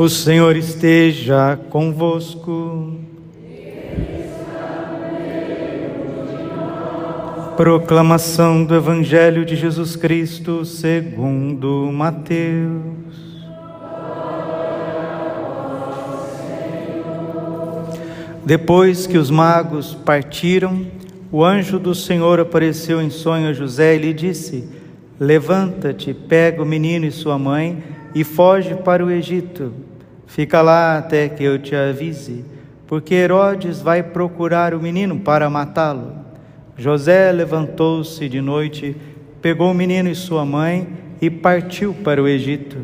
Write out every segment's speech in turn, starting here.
O Senhor esteja convosco. Proclamação do Evangelho de Jesus Cristo segundo Mateus. Depois que os magos partiram, o anjo do Senhor apareceu em sonho a José e lhe disse: Levanta-te, pega o menino e sua mãe e foge para o Egito. Fica lá até que eu te avise, porque Herodes vai procurar o menino para matá-lo. José levantou-se de noite, pegou o menino e sua mãe e partiu para o Egito.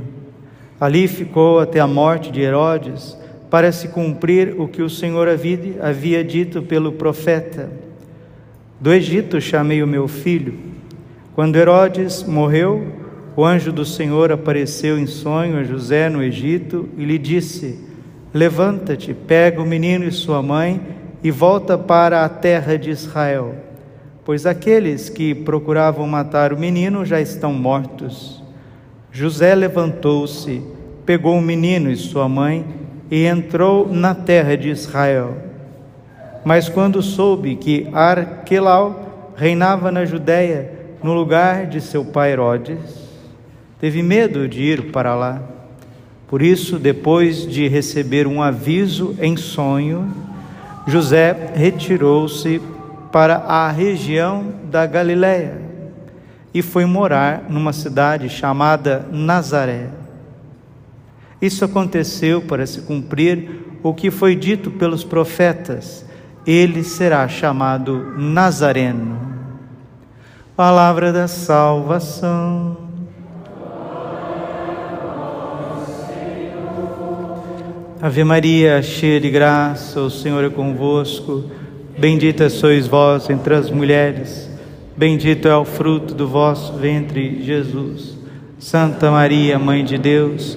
Ali ficou até a morte de Herodes, para se cumprir o que o Senhor havia dito pelo profeta: Do Egito chamei o meu filho. Quando Herodes morreu, o anjo do Senhor apareceu em sonho a José no Egito e lhe disse: Levanta-te, pega o menino e sua mãe e volta para a terra de Israel, pois aqueles que procuravam matar o menino já estão mortos. José levantou-se, pegou o menino e sua mãe e entrou na terra de Israel. Mas quando soube que Arquelau reinava na Judéia, no lugar de seu pai Herodes, teve medo de ir para lá. Por isso, depois de receber um aviso em sonho, José retirou-se para a região da Galiléia e foi morar numa cidade chamada Nazaré. Isso aconteceu para se cumprir o que foi dito pelos profetas: ele será chamado Nazareno. Palavra da salvação. Ave Maria, cheia de graça, o Senhor é convosco. Bendita sois vós entre as mulheres, bendito é o fruto do vosso ventre, Jesus. Santa Maria, Mãe de Deus,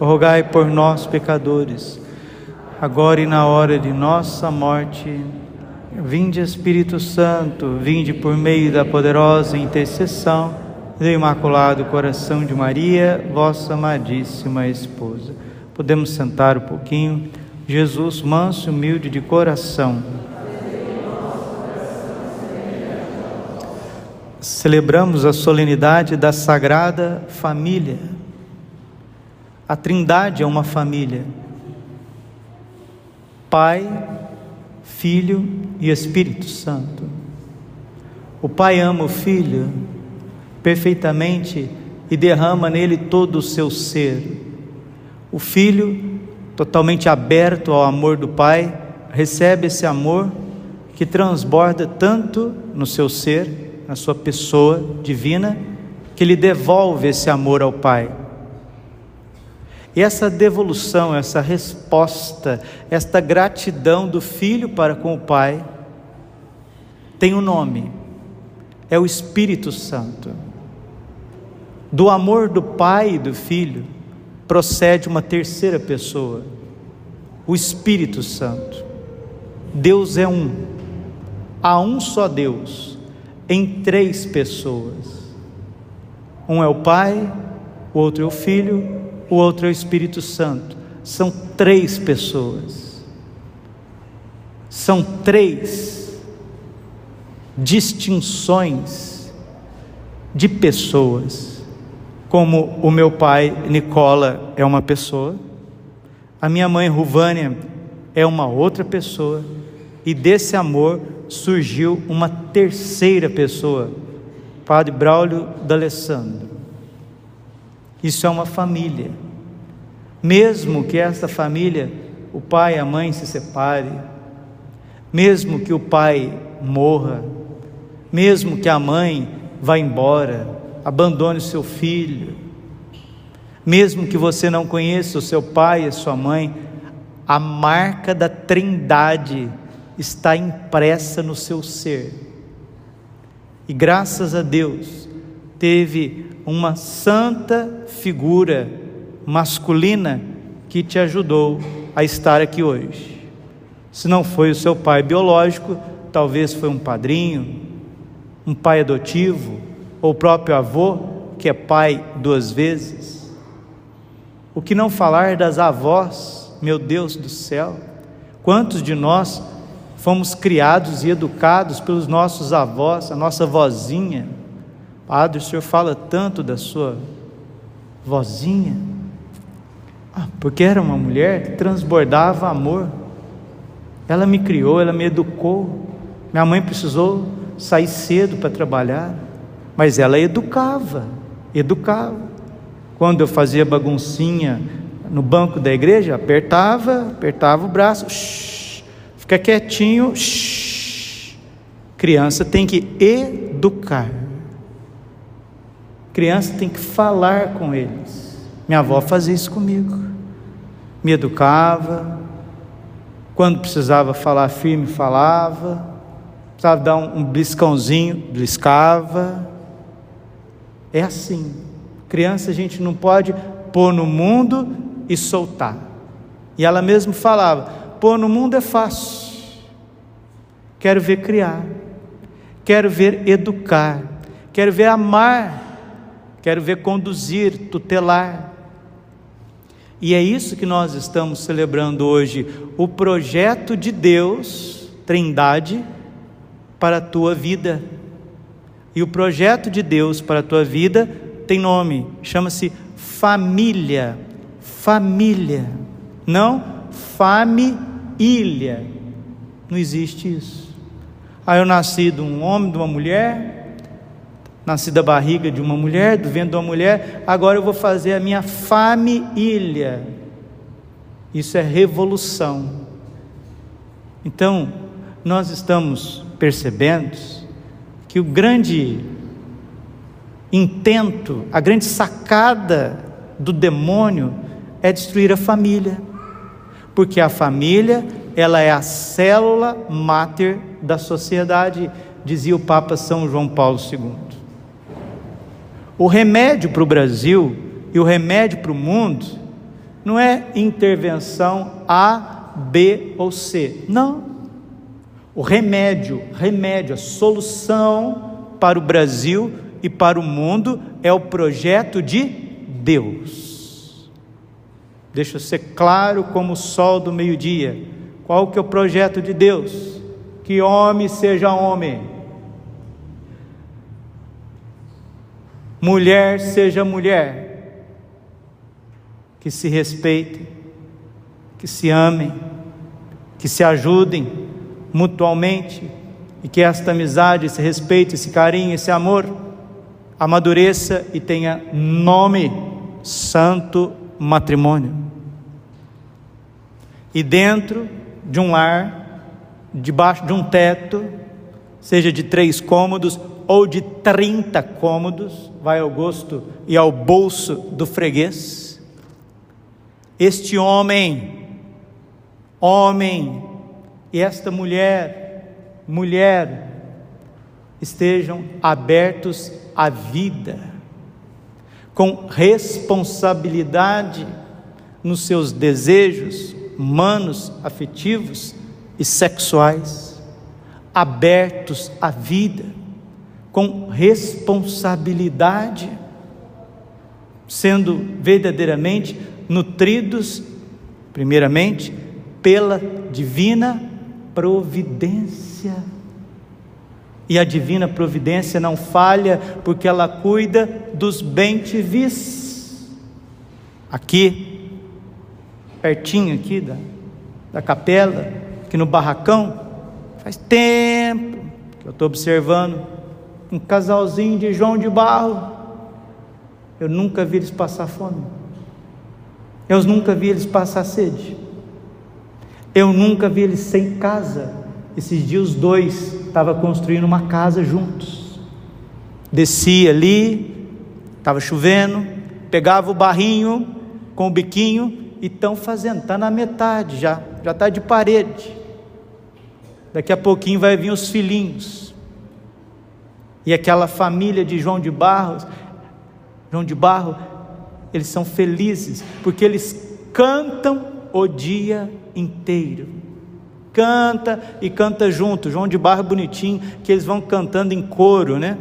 rogai por nós, pecadores, agora e na hora de nossa morte. Vinde, Espírito Santo, vinde por meio da poderosa intercessão do Imaculado Coração de Maria, vossa amadíssima esposa. Podemos sentar um pouquinho. Jesus, manso e humilde de coração. Celebramos a solenidade da Sagrada Família. A Trindade é uma família. Pai, Filho e Espírito Santo. O Pai ama o Filho perfeitamente e derrama nele todo o seu ser o filho, totalmente aberto ao amor do Pai, recebe esse amor que transborda tanto no seu ser, na sua pessoa divina, que lhe devolve esse amor ao Pai. E essa devolução, essa resposta, esta gratidão do filho para com o Pai, tem um nome: é o Espírito Santo. Do amor do Pai e do Filho, procede uma terceira pessoa, o Espírito Santo. Deus é um, há um só Deus, em três pessoas. Um é o Pai, o outro é o Filho, o outro é o Espírito Santo. São três pessoas. São três distinções de pessoas como o meu pai Nicola é uma pessoa, a minha mãe Ruvânia é uma outra pessoa, e desse amor surgiu uma terceira pessoa, Padre Braulio D'Alessandro. Isso é uma família. Mesmo que esta família, o pai e a mãe se separem, mesmo que o pai morra, mesmo que a mãe vá embora, abandone seu filho. Mesmo que você não conheça o seu pai e a sua mãe, a marca da Trindade está impressa no seu ser. E graças a Deus, teve uma santa figura masculina que te ajudou a estar aqui hoje. Se não foi o seu pai biológico, talvez foi um padrinho, um pai adotivo, ou o próprio avô, que é pai duas vezes. O que não falar das avós, meu Deus do céu? Quantos de nós fomos criados e educados pelos nossos avós, a nossa vozinha? Padre, o senhor fala tanto da sua vozinha. Ah, porque era uma mulher que transbordava amor. Ela me criou, ela me educou. Minha mãe precisou sair cedo para trabalhar, mas ela educava, educava. Quando eu fazia baguncinha no banco da igreja, apertava, apertava o braço, shh, fica quietinho, shh. criança tem que educar. Criança tem que falar com eles. Minha avó fazia isso comigo. Me educava. Quando precisava falar firme, falava. Precisava dar um, um bliscãozinho, bliscava. É assim. Criança a gente não pode pôr no mundo e soltar. E ela mesmo falava: pôr no mundo é fácil. Quero ver criar. Quero ver educar. Quero ver amar quero ver conduzir, tutelar. E é isso que nós estamos celebrando hoje, o projeto de Deus, Trindade, para a tua vida. E o projeto de Deus para a tua vida tem nome, chama-se família. Família, não família. Não existe isso. Ah, eu nasci de um homem, de uma mulher, nasci da barriga de uma mulher, do vento de uma mulher, agora eu vou fazer a minha família. Isso é revolução. Então, nós estamos percebendo que o grande intento, a grande sacada do demônio é destruir a família. Porque a família, ela é a célula máter da sociedade, dizia o Papa São João Paulo II. O remédio para o Brasil e o remédio para o mundo não é intervenção A, B ou C. Não. O remédio, remédio, a solução para o Brasil e para o mundo é o projeto de Deus. Deixa eu ser claro como o sol do meio-dia. Qual que é o projeto de Deus? Que homem seja homem mulher seja mulher, que se respeitem, que se amem, que se ajudem mutualmente e que esta amizade, esse respeito, esse carinho, esse amor amadureça e tenha nome santo matrimônio. E dentro de um lar, debaixo de um teto, seja de três cômodos ou de 30 cômodos, vai ao gosto e ao bolso do freguês. Este homem, homem, e esta mulher, mulher, estejam abertos à vida, com responsabilidade nos seus desejos humanos, afetivos e sexuais, abertos à vida com responsabilidade, sendo verdadeiramente nutridos, primeiramente, pela divina providência. E a divina providência não falha, porque ela cuida dos bem-te-vis. Aqui, pertinho aqui da, da capela, aqui no barracão, faz tempo que eu estou observando um casalzinho de João de Barro. Eu nunca vi eles passar fome. Eu nunca vi eles passar sede. Eu nunca vi eles sem casa. Esses dias os dois estavam construindo uma casa juntos. Descia ali, estava chovendo, pegava o barrinho com o biquinho e estão fazendo, está na metade já, já está de parede. Daqui a pouquinho vai vir os filhinhos e aquela família de João de Barros, João de Barro, eles são felizes porque eles cantam o dia inteiro. Canta e canta junto. João de Barro bonitinho, que eles vão cantando em coro, né?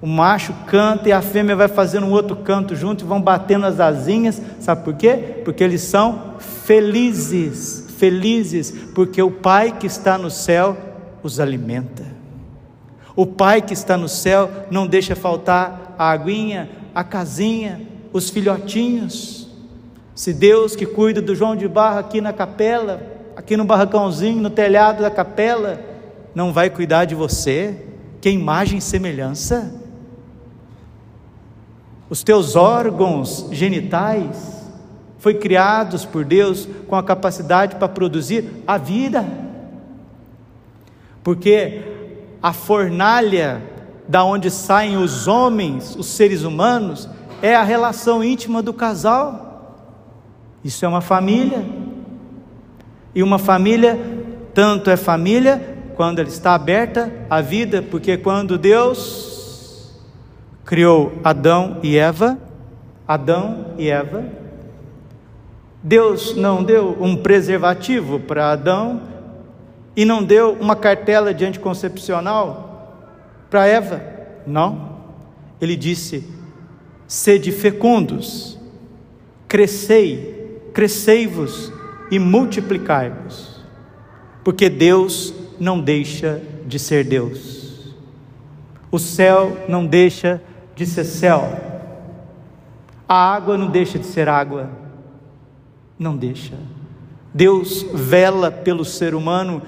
O macho canta e a fêmea vai fazendo um outro canto junto e vão batendo as asinhas. Sabe por quê? Porque eles são felizes, felizes, porque o Pai que está no céu os alimenta. O Pai que está no céu não deixa faltar a aguinha, a casinha, os filhotinhos. Se Deus que cuida do João de Barro aqui na capela, aqui no barracãozinho, no telhado da capela, não vai cuidar de você, que imagem e semelhança? Os teus órgãos genitais foi criados por Deus com a capacidade para produzir a vida. Porque a fornalha da onde saem os homens, os seres humanos, é a relação íntima do casal. Isso é uma família. E uma família tanto é família quando ela está aberta à vida, porque quando Deus criou Adão e Eva, Adão e Eva, Deus não deu um preservativo para Adão e não deu uma cartela de anticoncepcional para Eva. Não. Ele disse: sede fecundos, crescei, crescei-vos e multiplicai-vos, porque Deus não deixa de ser Deus, o céu não deixa de ser céu, a água não deixa de ser água, não deixa. Deus vela pelo ser humano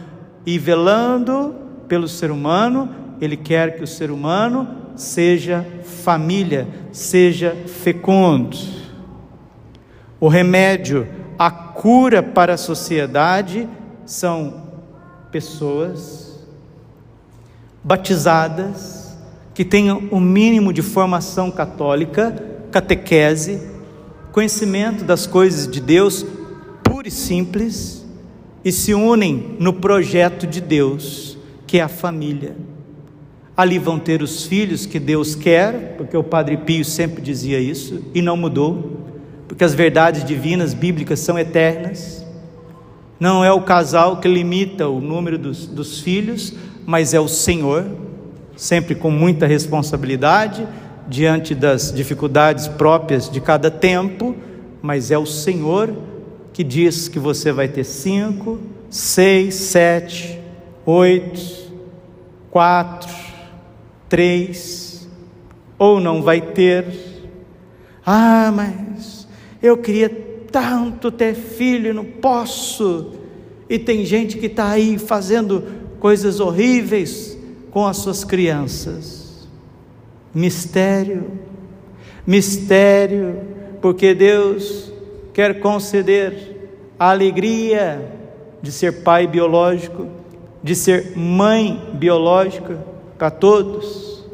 e velando pelo ser humano, Ele quer que o ser humano seja família, seja fecundo. O remédio, a cura para a sociedade são pessoas batizadas que tenham o um mínimo de formação católica, catequese, conhecimento das coisas de Deus, puro e simples e se unem no projeto de Deus, que é a família. Ali vão ter os filhos que Deus quer, porque o Padre Pio sempre dizia isso e não mudou, porque as verdades divinas bíblicas são eternas. Não é o casal que limita o número dos, dos filhos, mas é o Senhor, sempre com muita responsabilidade, diante das dificuldades próprias de cada tempo, mas é o Senhor que diz que você vai ter cinco, seis, sete, oito, quatro, três, ou não vai ter. Ah, mas eu queria tanto ter filho, não posso. E tem gente que está aí fazendo coisas horríveis com as suas crianças. Mistério, mistério, porque Deus quer conceder a alegria de ser pai biológico, de ser mãe biológica para todos,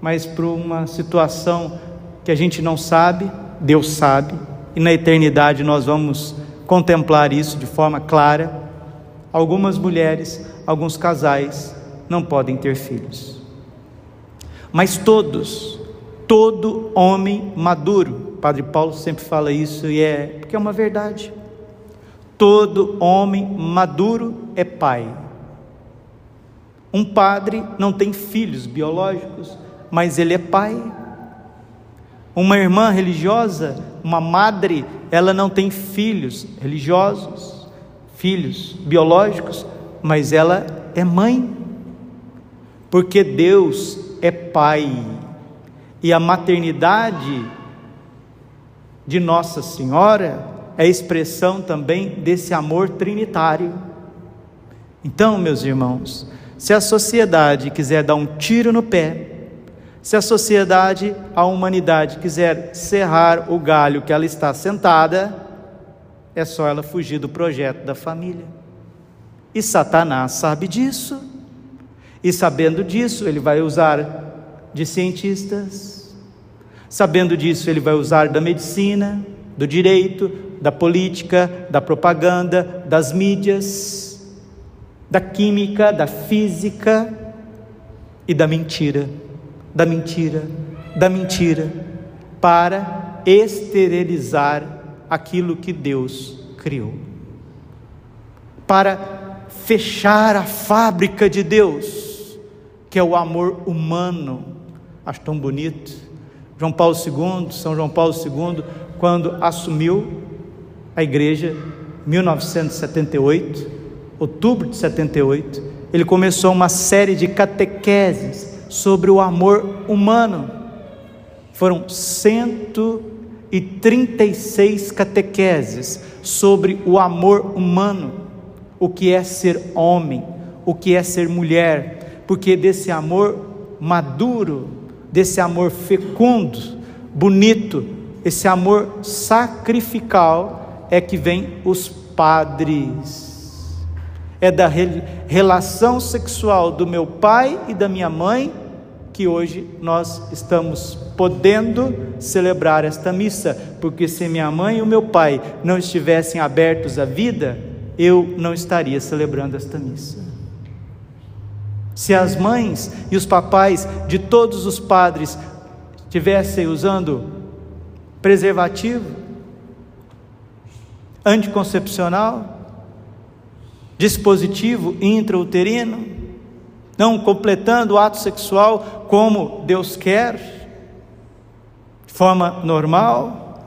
mas para uma situação que a gente não sabe, Deus sabe, e na eternidade nós vamos contemplar isso de forma clara. Algumas mulheres, alguns casais não podem ter filhos. Mas todos, todo homem maduro, Padre Paulo sempre fala isso e é porque é uma verdade. Todo homem maduro é pai. Um padre não tem filhos biológicos, mas ele é pai. Uma irmã religiosa, uma madre, ela não tem filhos religiosos, filhos biológicos, mas ela é mãe. Porque Deus é pai. E a maternidade de Nossa Senhora é expressão também desse amor trinitário. Então, meus irmãos, se a sociedade quiser dar um tiro no pé, se a sociedade, a humanidade quiser serrar o galho que ela está sentada, é só ela fugir do projeto da família. E Satanás sabe disso. E sabendo disso, ele vai usar de cientistas, Sabendo disso, ele vai usar da medicina, do direito, da política, da propaganda, das mídias, da química, da física e da mentira, da mentira, da mentira, para esterilizar aquilo que Deus criou, para fechar a fábrica de Deus, que é o amor humano acho tão bonito. João Paulo II, São João Paulo II, quando assumiu a igreja, 1978, outubro de 78, ele começou uma série de catequeses sobre o amor humano. Foram 136 catequeses sobre o amor humano, o que é ser homem, o que é ser mulher, porque desse amor maduro, desse amor fecundo, bonito, esse amor sacrificial é que vem os padres é da relação sexual do meu pai e da minha mãe que hoje nós estamos podendo celebrar esta missa, porque se minha mãe e o meu pai não estivessem abertos à vida, eu não estaria celebrando esta missa. Se as mães e os papais de todos os padres estivessem usando preservativo anticoncepcional, dispositivo intrauterino, não completando o ato sexual como Deus quer, de forma normal,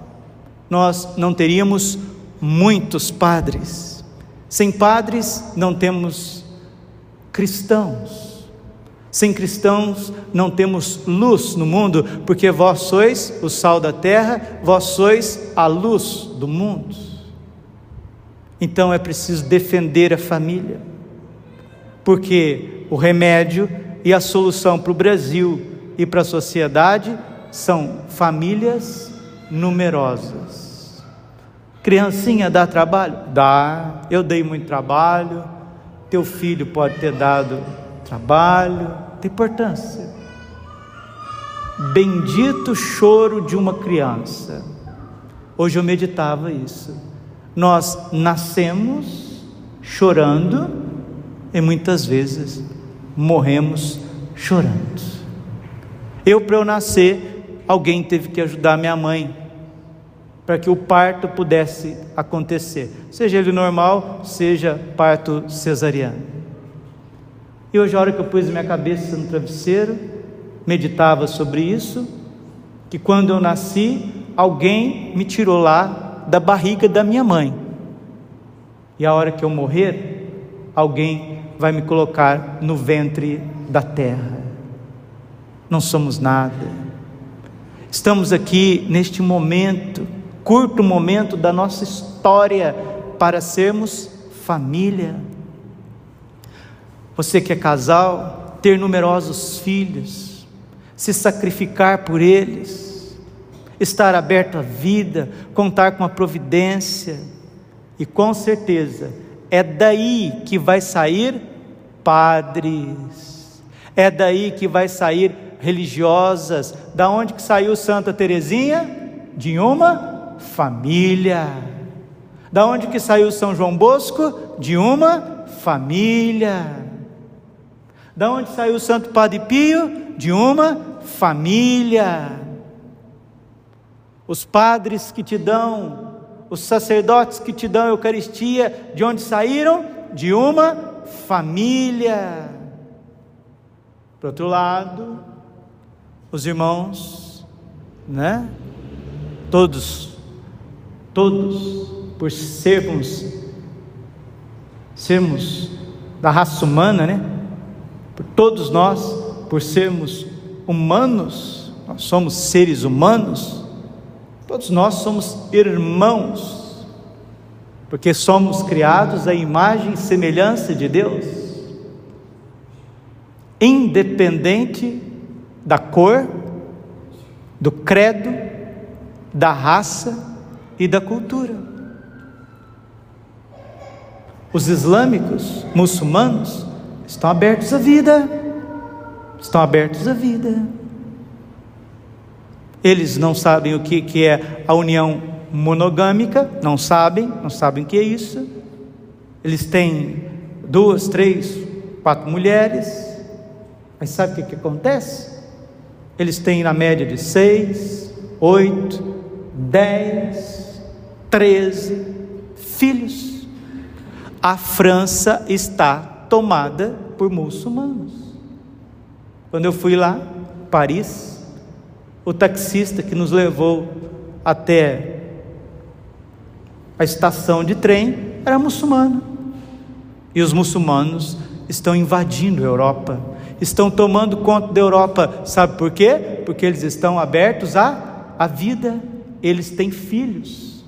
nós não teríamos muitos padres. Sem padres não temos cristãos. Sem cristãos não temos luz no mundo, porque vós sois o sal da terra, vós sois a luz do mundo. Então é preciso defender a família, porque o remédio e a solução para o Brasil e para a sociedade são famílias numerosas. Criancinha dá trabalho? Dá. Eu dei muito trabalho. Teu filho pode ter dado trabalho. Tem importância. Bendito choro de uma criança. Hoje eu meditava isso. Nós nascemos chorando e muitas vezes morremos chorando. Eu, para eu nascer, alguém teve que ajudar minha mãe para que o parto pudesse acontecer, seja ele normal, seja parto cesariano. E hoje, a hora que eu pus minha cabeça no travesseiro, meditava sobre isso, que quando eu nasci, alguém me tirou lá da barriga da minha mãe. E a hora que eu morrer, alguém vai me colocar no ventre da terra. Não somos nada. Estamos aqui neste momento, curto momento da nossa história, para sermos família. Você que é casal, ter numerosos filhos, se sacrificar por eles, estar aberto à vida, contar com a providência, e com certeza é daí que vai sair padres, é daí que vai sair religiosas. Da onde que saiu Santa Teresinha? De uma família. Da onde que saiu São João Bosco? De uma família. Da onde saiu Santo Padre Pio? De uma família os padres que te dão, os sacerdotes que te dão a Eucaristia, de onde saíram? De uma família. Por outro lado, os irmãos, né? Todos, todos, por sermos, sermos da raça humana, né? Por todos nós, por sermos humanos, nós somos seres humanos, Todos nós somos irmãos, porque somos criados à imagem e semelhança de Deus, independente da cor, do credo, da raça e da cultura. Os islâmicos, muçulmanos, estão abertos à vida, estão abertos à vida. Eles não sabem o que, que é a união monogâmica, não sabem, não sabem o que é isso. Eles têm duas, três, quatro mulheres, mas sabe o que, que acontece? Eles têm na média de seis, oito, dez, treze filhos. A França está tomada por muçulmanos. Quando eu fui lá, Paris, o taxista que nos levou até a estação de trem era muçulmano. E os muçulmanos estão invadindo a Europa, estão tomando conta da Europa. Sabe por quê? Porque eles estão abertos à, à vida, eles têm filhos.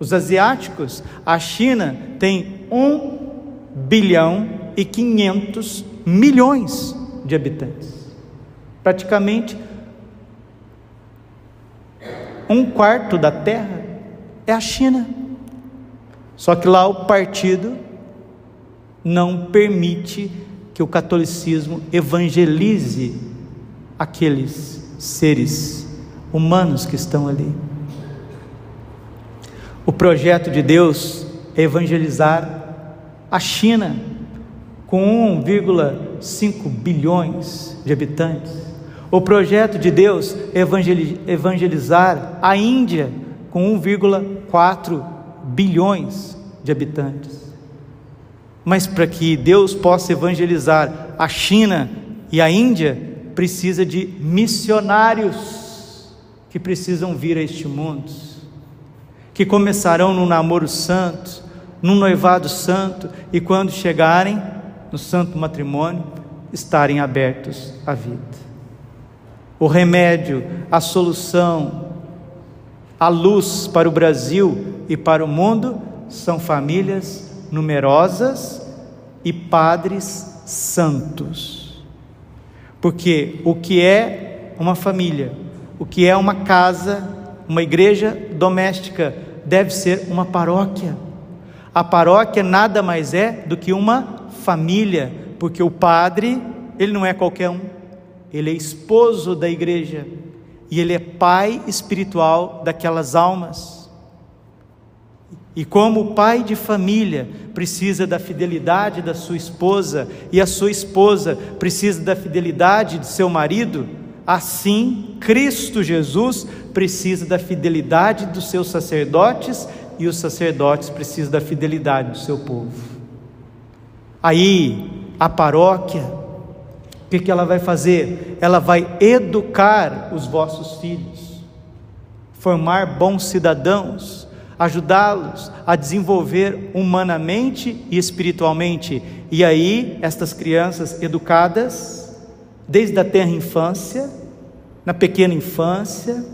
Os asiáticos, a China tem 1 bilhão e 500 milhões de habitantes. Praticamente um quarto da terra é a China. Só que lá o partido não permite que o catolicismo evangelize aqueles seres humanos que estão ali. O projeto de Deus é evangelizar a China, com 1,5 bilhões de habitantes. O projeto de Deus evangelizar a Índia, com 1,4 bilhões de habitantes. Mas para que Deus possa evangelizar a China e a Índia, precisa de missionários que precisam vir a este mundo, que começarão no namoro santo, num noivado santo e quando chegarem no santo matrimônio, estarem abertos à vida. O remédio, a solução, a luz para o Brasil e para o mundo são famílias numerosas e padres santos. Porque o que é uma família, o que é uma casa, uma igreja doméstica, deve ser uma paróquia. A paróquia nada mais é do que uma família, porque o padre, ele não é qualquer um, ele é esposo da igreja e ele é pai espiritual daquelas almas. E como pai de família precisa da fidelidade da sua esposa e a sua esposa precisa da fidelidade de seu marido, assim Cristo Jesus precisa da fidelidade dos seus sacerdotes e os sacerdotes precisam da fidelidade do seu povo. Aí a paróquia que, que ela vai fazer? Ela vai educar os vossos filhos, formar bons cidadãos, ajudá-los a desenvolver humanamente e espiritualmente. E aí, estas crianças educadas, desde a tenra infância, na pequena infância,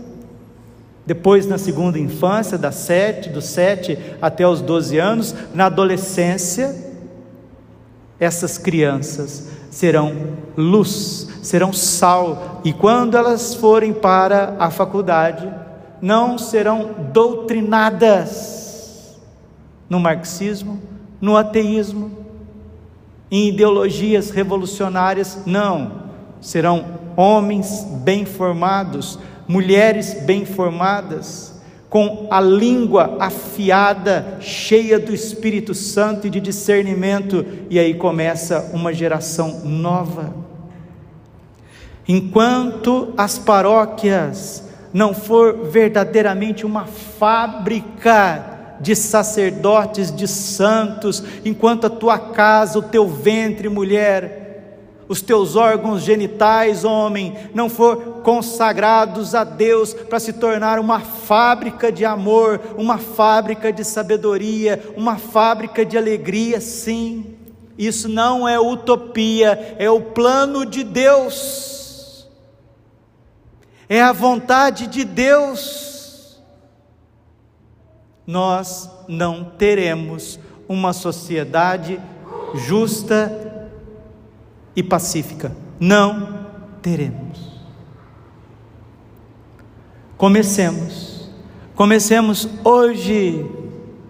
depois na segunda infância, das sete, dos sete até os doze anos, na adolescência, essas crianças serão luz, serão sal, e quando elas forem para a faculdade, não serão doutrinadas no marxismo, no ateísmo, em ideologias revolucionárias, não, serão homens bem formados, mulheres bem formadas, com a língua afiada, cheia do Espírito Santo e de discernimento, e aí começa uma geração nova. Enquanto as paróquias não for verdadeiramente uma fábrica de sacerdotes, de santos, enquanto a tua casa, o teu ventre, mulher, os teus órgãos genitais, homem, não for consagrados a Deus para se tornar uma fábrica de amor, uma fábrica de sabedoria, uma fábrica de alegria, sim. Isso não é utopia, é o plano de Deus. É a vontade de Deus. Nós não teremos uma sociedade justa e pacífica. Não teremos. Comecemos, comecemos hoje,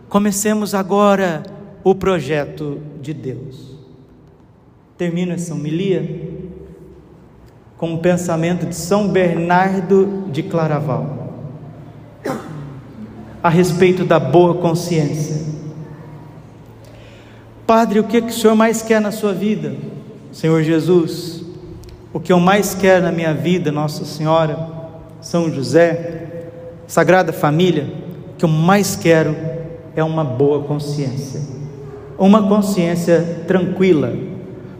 comecemos agora o projeto de Deus. Termino essa homilia com o um pensamento de São Bernardo de Claraval a respeito da boa consciência. Padre, o que, que o senhor mais quer na sua vida? Senhor Jesus, o que eu mais quero na minha vida, Nossa Senhora, São José, Sagrada Família, o que eu mais quero é uma boa consciência, uma consciência tranquila,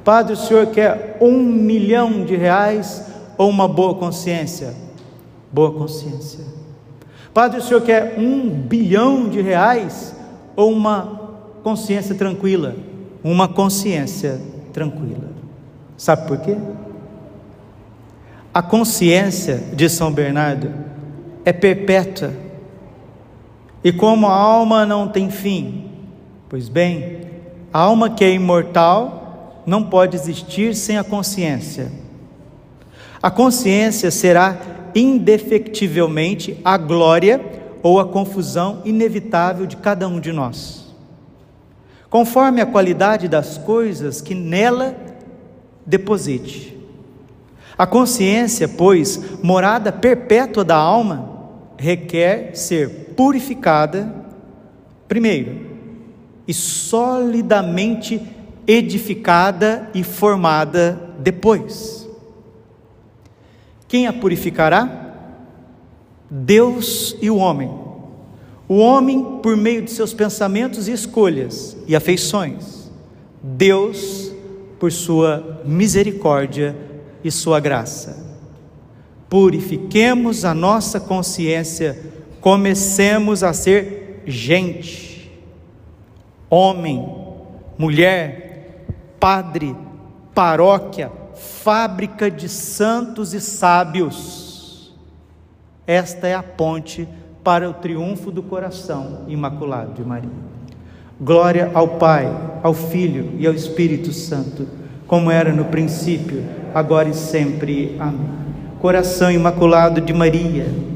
Padre, o senhor quer um milhão de reais ou uma boa consciência? Boa consciência. Padre, o senhor quer um bilhão de reais ou uma consciência tranquila? Uma consciência tranquila. Sabe por quê? A consciência de São Bernardo é perpétua. E como a alma não tem fim, pois bem, a alma que é imortal não pode existir sem a consciência. A consciência será indefectivelmente a glória ou a confusão inevitável de cada um de nós. Conforme a qualidade das coisas que nela deposite. A consciência, pois, morada perpétua da alma, requer ser purificada, primeiro, e solidamente edificada e formada depois. Quem a purificará? Deus e o homem. O homem por meio de seus pensamentos e escolhas e afeições. Deus por sua misericórdia e sua graça. Purifiquemos a nossa consciência, comecemos a ser gente, homem, mulher, padre, paróquia, fábrica de santos e sábios. Esta é a ponte para o triunfo do coração imaculado de Maria. Glória ao Pai, ao Filho e ao Espírito Santo, como era no princípio, agora e sempre. Amém. Coração imaculado de Maria